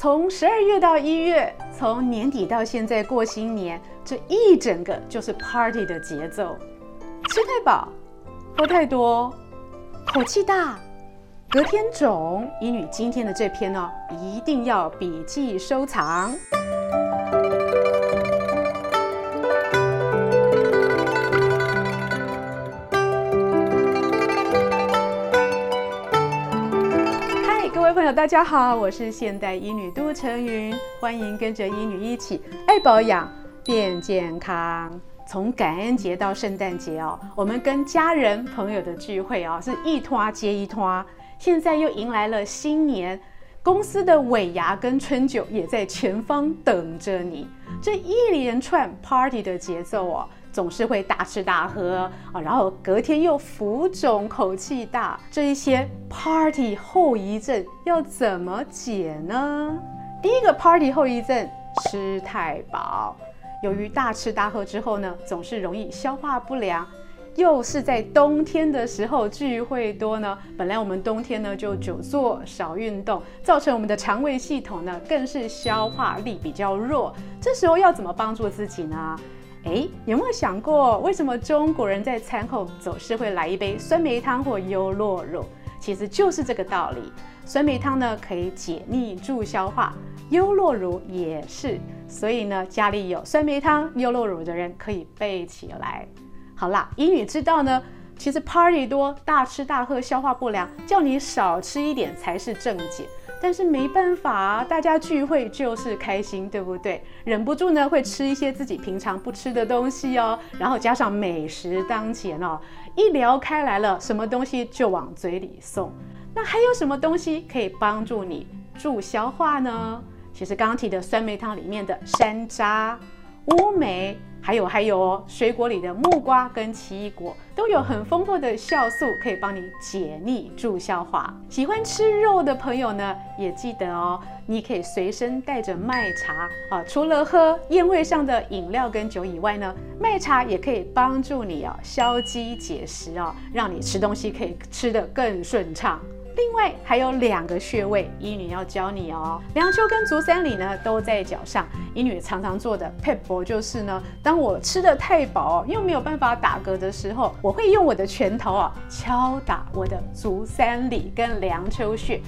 从十二月到一月，从年底到现在过新年，这一整个就是 party 的节奏。吃太饱，喝太多，口气大，隔天肿。英语今天的这篇呢，一定要笔记收藏。大家好，我是现代医女杜成云，欢迎跟着医女一起爱保养变健康。从感恩节到圣诞节哦，我们跟家人朋友的聚会哦，是一拖接一拖。现在又迎来了新年，公司的尾牙跟春酒也在前方等着你。这一连串 party 的节奏哦。总是会大吃大喝啊，然后隔天又浮肿、口气大，这一些 party 后遗症要怎么解呢？第一个 party 后遗症，吃太饱。由于大吃大喝之后呢，总是容易消化不良，又是在冬天的时候聚会多呢。本来我们冬天呢就久坐少运动，造成我们的肠胃系统呢更是消化力比较弱。这时候要怎么帮助自己呢？哎，有没有想过，为什么中国人在餐后总是会来一杯酸梅汤或优酪乳？其实就是这个道理。酸梅汤呢可以解腻助消化，优酪乳也是。所以呢，家里有酸梅汤、优酪乳的人可以备起来。好啦，英语知道呢，其实 party 多、大吃大喝、消化不良，叫你少吃一点才是正解。但是没办法啊，大家聚会就是开心，对不对？忍不住呢会吃一些自己平常不吃的东西哦，然后加上美食当前哦，一聊开来了，什么东西就往嘴里送。那还有什么东西可以帮助你助消化呢？其实刚刚提的酸梅汤里面的山楂、乌梅。还有还有哦，水果里的木瓜跟奇异果都有很丰富的酵素，可以帮你解腻助消化。喜欢吃肉的朋友呢，也记得哦，你可以随身带着麦茶啊。除了喝宴会上的饮料跟酒以外呢，麦茶也可以帮助你啊消积解食哦，让你吃东西可以吃得更顺畅。另外还有两个穴位，医女要教你哦。梁丘跟足三里呢都在脚上，医女常常做的配搏就是呢，当我吃得太饱又没有办法打嗝的时候，我会用我的拳头啊敲打我的足三里跟梁丘穴，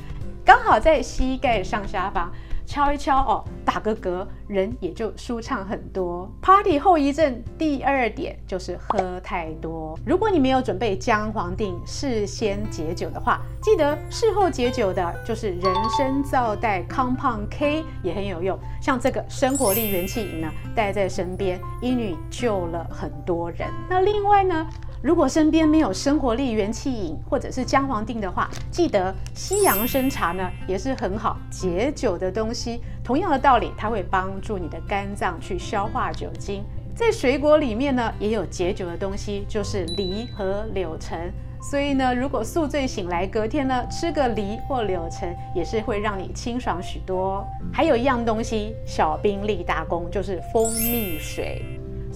刚好在膝盖上下方。敲一敲哦，打个嗝，人也就舒畅很多。Party 后遗症第二点就是喝太多。如果你没有准备姜黄定事先解酒的话，记得事后解酒的就是人参皂袋 Compound K 也很有用。像这个生活力元气饮呢，带在身边，一女救了很多人。那另外呢，如果身边没有生活力元气饮或者是姜黄定的话，记得西洋参茶呢也是很好解酒的东西。同样的道理，它会帮助你的肝脏去消化酒精。在水果里面呢也有解酒的东西，就是梨和柳橙。所以呢，如果宿醉醒来，隔天呢吃个梨或柳橙，也是会让你清爽许多。还有一样东西，小兵立大功，就是蜂蜜水。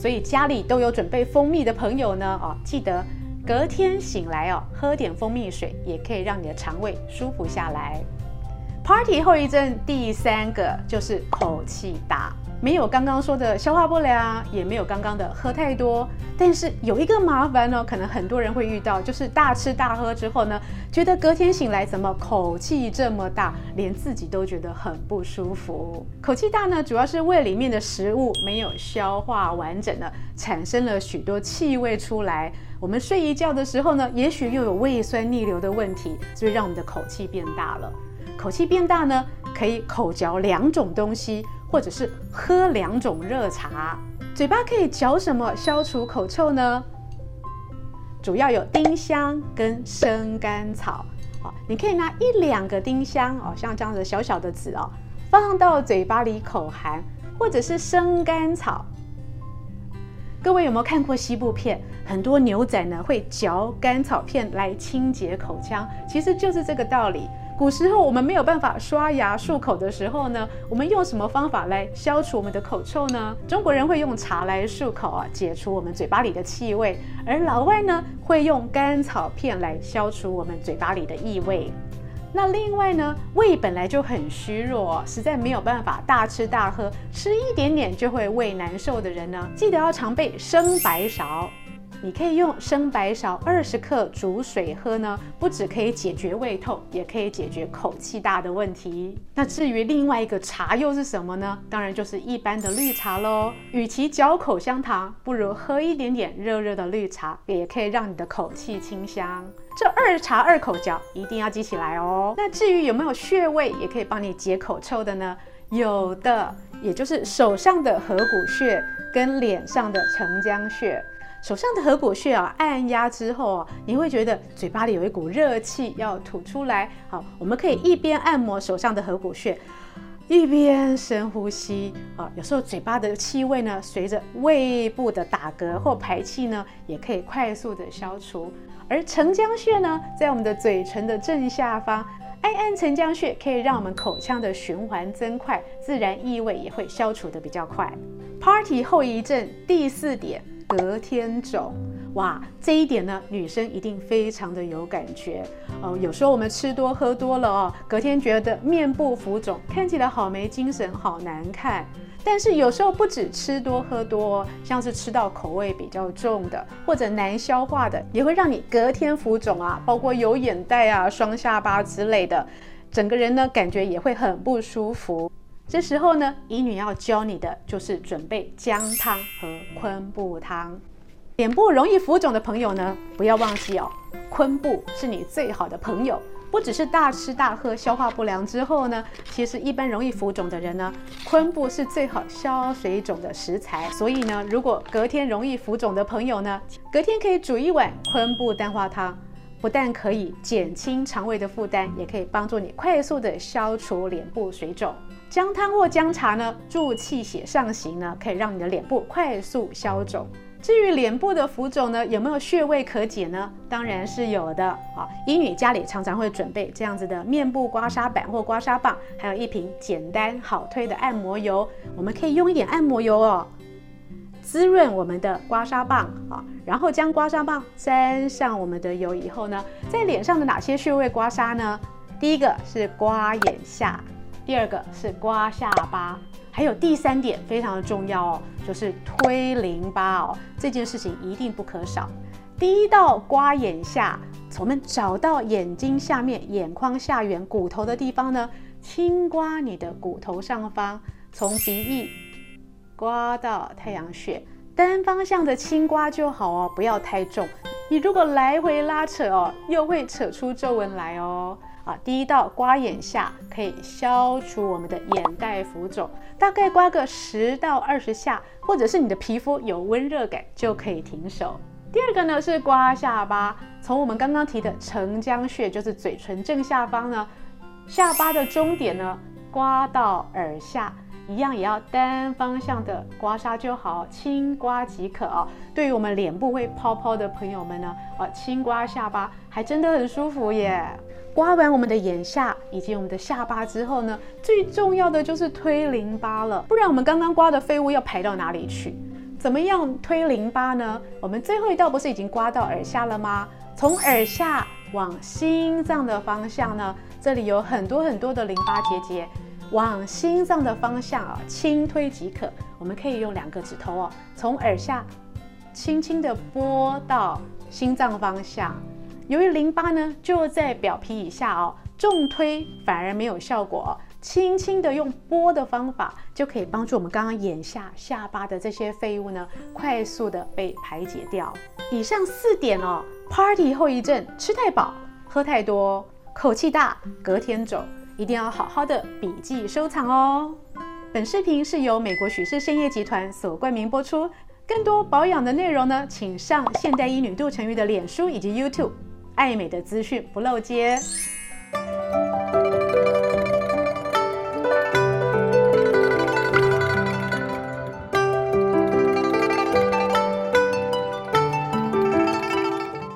所以家里都有准备蜂蜜的朋友呢，哦，记得隔天醒来哦，喝点蜂蜜水，也可以让你的肠胃舒服下来。Party 后遗症第三个就是口气大。没有刚刚说的消化不良，也没有刚刚的喝太多，但是有一个麻烦呢，可能很多人会遇到，就是大吃大喝之后呢，觉得隔天醒来怎么口气这么大，连自己都觉得很不舒服。口气大呢，主要是胃里面的食物没有消化完整的，产生了许多气味出来。我们睡一觉的时候呢，也许又有胃酸逆流的问题，所以让我们的口气变大了。口气变大呢，可以口嚼两种东西。或者是喝两种热茶，嘴巴可以嚼什么消除口臭呢？主要有丁香跟生甘草。哦，你可以拿一两个丁香哦，像这样的小小的籽哦，放到嘴巴里口含，或者是生甘草。各位有没有看过西部片？很多牛仔呢会嚼甘草片来清洁口腔，其实就是这个道理。古时候我们没有办法刷牙漱口的时候呢，我们用什么方法来消除我们的口臭呢？中国人会用茶来漱口啊，解除我们嘴巴里的气味；而老外呢会用甘草片来消除我们嘴巴里的异味。那另外呢，胃本来就很虚弱，实在没有办法大吃大喝，吃一点点就会胃难受的人呢，记得要常备生白芍。你可以用生白芍二十克煮水喝呢，不只可以解决胃痛，也可以解决口气大的问题。那至于另外一个茶又是什么呢？当然就是一般的绿茶喽。与其嚼口香糖，不如喝一点点热热的绿茶，也可以让你的口气清香。这二茶二口嚼，一定要记起来哦。那至于有没有穴位，也可以帮你解口臭的呢？有的，也就是手上的合谷穴跟脸上的承浆穴。手上的合谷穴啊，按压之后啊，你会觉得嘴巴里有一股热气要吐出来。好，我们可以一边按摩手上的合谷穴，一边深呼吸啊。有时候嘴巴的气味呢，随着胃部的打嗝或排气呢，也可以快速的消除。而承浆穴呢，在我们的嘴唇的正下方，按按承浆穴，可以让我们口腔的循环增快，自然异味也会消除的比较快。Party 后遗症第四点。隔天肿，哇，这一点呢，女生一定非常的有感觉哦。有时候我们吃多喝多了哦，隔天觉得面部浮肿，看起来好没精神，好难看。但是有时候不止吃多喝多，像是吃到口味比较重的，或者难消化的，也会让你隔天浮肿啊，包括有眼袋啊、双下巴之类的，整个人呢感觉也会很不舒服。这时候呢，乙女要教你的就是准备姜汤和昆布汤。脸部容易浮肿的朋友呢，不要忘记哦，昆布是你最好的朋友。不只是大吃大喝消化不良之后呢，其实一般容易浮肿的人呢，昆布是最好消水肿的食材。所以呢，如果隔天容易浮肿的朋友呢，隔天可以煮一碗昆布蛋花汤，不但可以减轻肠胃的负担，也可以帮助你快速的消除脸部水肿。姜汤或姜茶呢，助气血上行呢，可以让你的脸部快速消肿。至于脸部的浮肿呢，有没有穴位可解呢？当然是有的啊。医女家里常常会准备这样子的面部刮痧板或刮痧棒，还有一瓶简单好推的按摩油。我们可以用一点按摩油哦，滋润我们的刮痧棒啊。然后将刮痧棒沾上我们的油以后呢，在脸上的哪些穴位刮痧呢？第一个是刮眼下。第二个是刮下巴，还有第三点非常的重要哦，就是推淋巴哦，这件事情一定不可少。第一道刮眼下，从我们找到眼睛下面眼眶下缘骨头的地方呢，轻刮你的骨头上方，从鼻翼刮到太阳穴，单方向的轻刮就好哦，不要太重。你如果来回拉扯哦，又会扯出皱纹来哦。啊，第一道刮眼下可以消除我们的眼袋浮肿，大概刮个十到二十下，或者是你的皮肤有温热感就可以停手。第二个呢是刮下巴，从我们刚刚提的承浆穴，就是嘴唇正下方呢，下巴的中点呢，刮到耳下。一样也要单方向的刮痧就好，轻刮即可哦。对于我们脸部会泡泡的朋友们呢，啊，轻刮下巴还真的很舒服耶。刮完我们的眼下以及我们的下巴之后呢，最重要的就是推淋巴了，不然我们刚刚刮的废物要排到哪里去？怎么样推淋巴呢？我们最后一道不是已经刮到耳下了吗？从耳下往心脏的方向呢，这里有很多很多的淋巴结节。往心脏的方向啊，轻推即可。我们可以用两个指头哦，从耳下轻轻的拨到心脏方向。由于淋巴呢就在表皮以下哦，重推反而没有效果哦。轻轻的用拨的方法，就可以帮助我们刚刚眼下下巴的这些废物呢，快速的被排解掉。以上四点哦，Party 后遗症：吃太饱、喝太多、口气大、隔天肿。一定要好好的笔记收藏哦。本视频是由美国许氏参业集团所冠名播出。更多保养的内容呢，请上现代医女杜成瑜的脸书以及 YouTube。爱美的资讯不漏接。